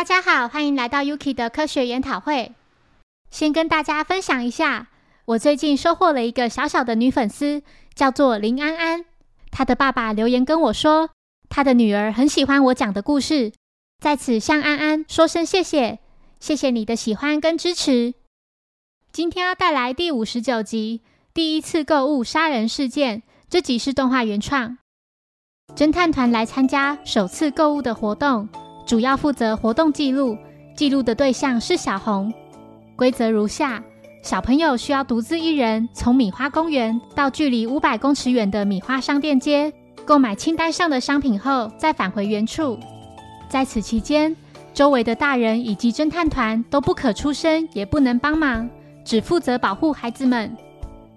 大家好，欢迎来到 Yuki 的科学研讨会。先跟大家分享一下，我最近收获了一个小小的女粉丝，叫做林安安。她的爸爸留言跟我说，她的女儿很喜欢我讲的故事，在此向安安说声谢谢，谢谢你的喜欢跟支持。今天要带来第五十九集《第一次购物杀人事件》，这集是动画原创。侦探团来参加首次购物的活动。主要负责活动记录，记录的对象是小红。规则如下：小朋友需要独自一人从米花公园到距离五百公尺远的米花商店街购买清单上的商品后，再返回原处。在此期间，周围的大人以及侦探团都不可出声，也不能帮忙，只负责保护孩子们。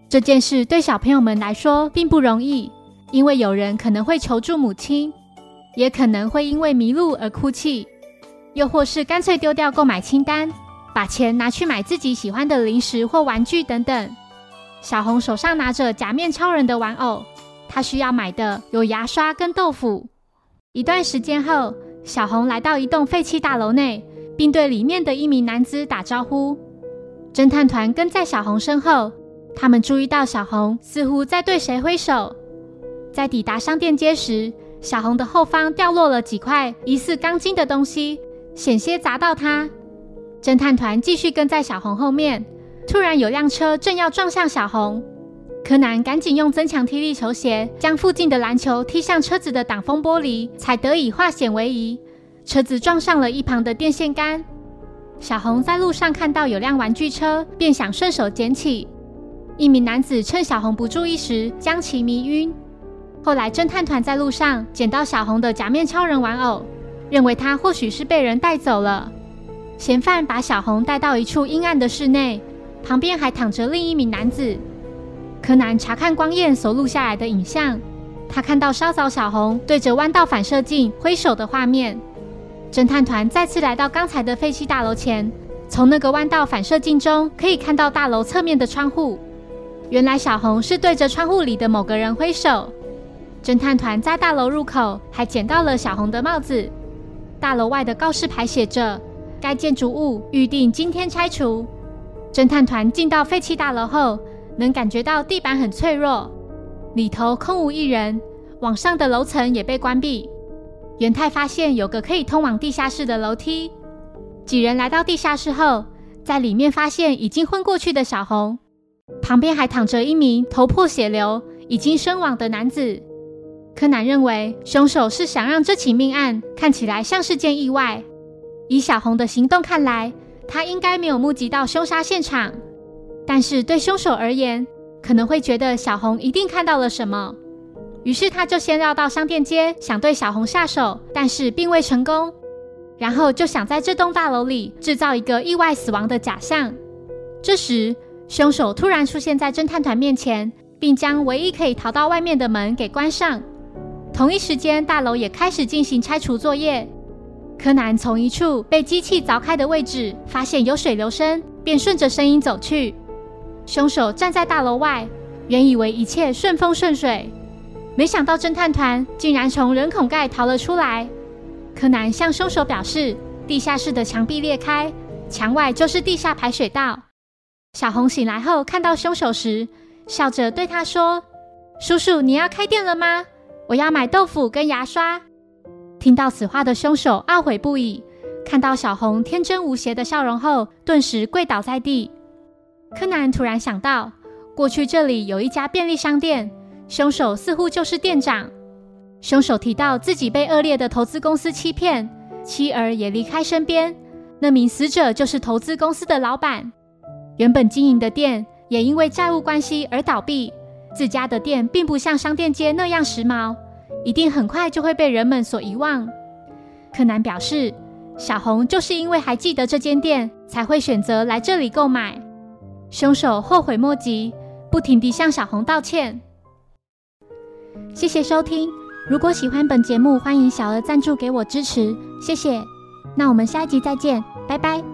这件事对小朋友们来说并不容易，因为有人可能会求助母亲。也可能会因为迷路而哭泣，又或是干脆丢掉购买清单，把钱拿去买自己喜欢的零食或玩具等等。小红手上拿着假面超人的玩偶，她需要买的有牙刷跟豆腐。一段时间后，小红来到一栋废弃大楼内，并对里面的一名男子打招呼。侦探团跟在小红身后，他们注意到小红似乎在对谁挥手。在抵达商店街时，小红的后方掉落了几块疑似钢筋的东西，险些砸到她。侦探团继续跟在小红后面，突然有辆车正要撞向小红，柯南赶紧用增强踢力球鞋将附近的篮球踢向车子的挡风玻璃，才得以化险为夷。车子撞上了一旁的电线杆。小红在路上看到有辆玩具车，便想顺手捡起。一名男子趁小红不注意时将其迷晕。后来，侦探团在路上捡到小红的假面超人玩偶，认为她或许是被人带走了。嫌犯把小红带到一处阴暗的室内，旁边还躺着另一名男子。柯南查看光彦所录下来的影像，他看到稍早小红对着弯道反射镜挥手的画面。侦探团再次来到刚才的废弃大楼前，从那个弯道反射镜中可以看到大楼侧面的窗户。原来小红是对着窗户里的某个人挥手。侦探团在大楼入口还捡到了小红的帽子。大楼外的告示牌写着：“该建筑物预定今天拆除。”侦探团进到废弃大楼后，能感觉到地板很脆弱，里头空无一人，往上的楼层也被关闭。元太发现有个可以通往地下室的楼梯。几人来到地下室后，在里面发现已经昏过去的小红，旁边还躺着一名头破血流、已经身亡的男子。柯南认为，凶手是想让这起命案看起来像是件意外。以小红的行动看来，他应该没有目击到凶杀现场。但是对凶手而言，可能会觉得小红一定看到了什么，于是他就先绕到商店街，想对小红下手，但是并未成功。然后就想在这栋大楼里制造一个意外死亡的假象。这时，凶手突然出现在侦探团面前，并将唯一可以逃到外面的门给关上。同一时间，大楼也开始进行拆除作业。柯南从一处被机器凿开的位置发现有水流声，便顺着声音走去。凶手站在大楼外，原以为一切顺风顺水，没想到侦探团竟然从人孔盖逃了出来。柯南向凶手表示，地下室的墙壁裂开，墙外就是地下排水道。小红醒来后看到凶手时，笑着对他说：“叔叔，你要开店了吗？”我要买豆腐跟牙刷。听到此话的凶手懊悔不已，看到小红天真无邪的笑容后，顿时跪倒在地。柯南突然想到，过去这里有一家便利商店，凶手似乎就是店长。凶手提到自己被恶劣的投资公司欺骗，妻儿也离开身边，那名死者就是投资公司的老板。原本经营的店也因为债务关系而倒闭。自家的店并不像商店街那样时髦，一定很快就会被人们所遗忘。柯南表示，小红就是因为还记得这间店，才会选择来这里购买。凶手后悔莫及，不停地向小红道歉。谢谢收听，如果喜欢本节目，欢迎小额赞助给我支持，谢谢。那我们下一集再见，拜拜。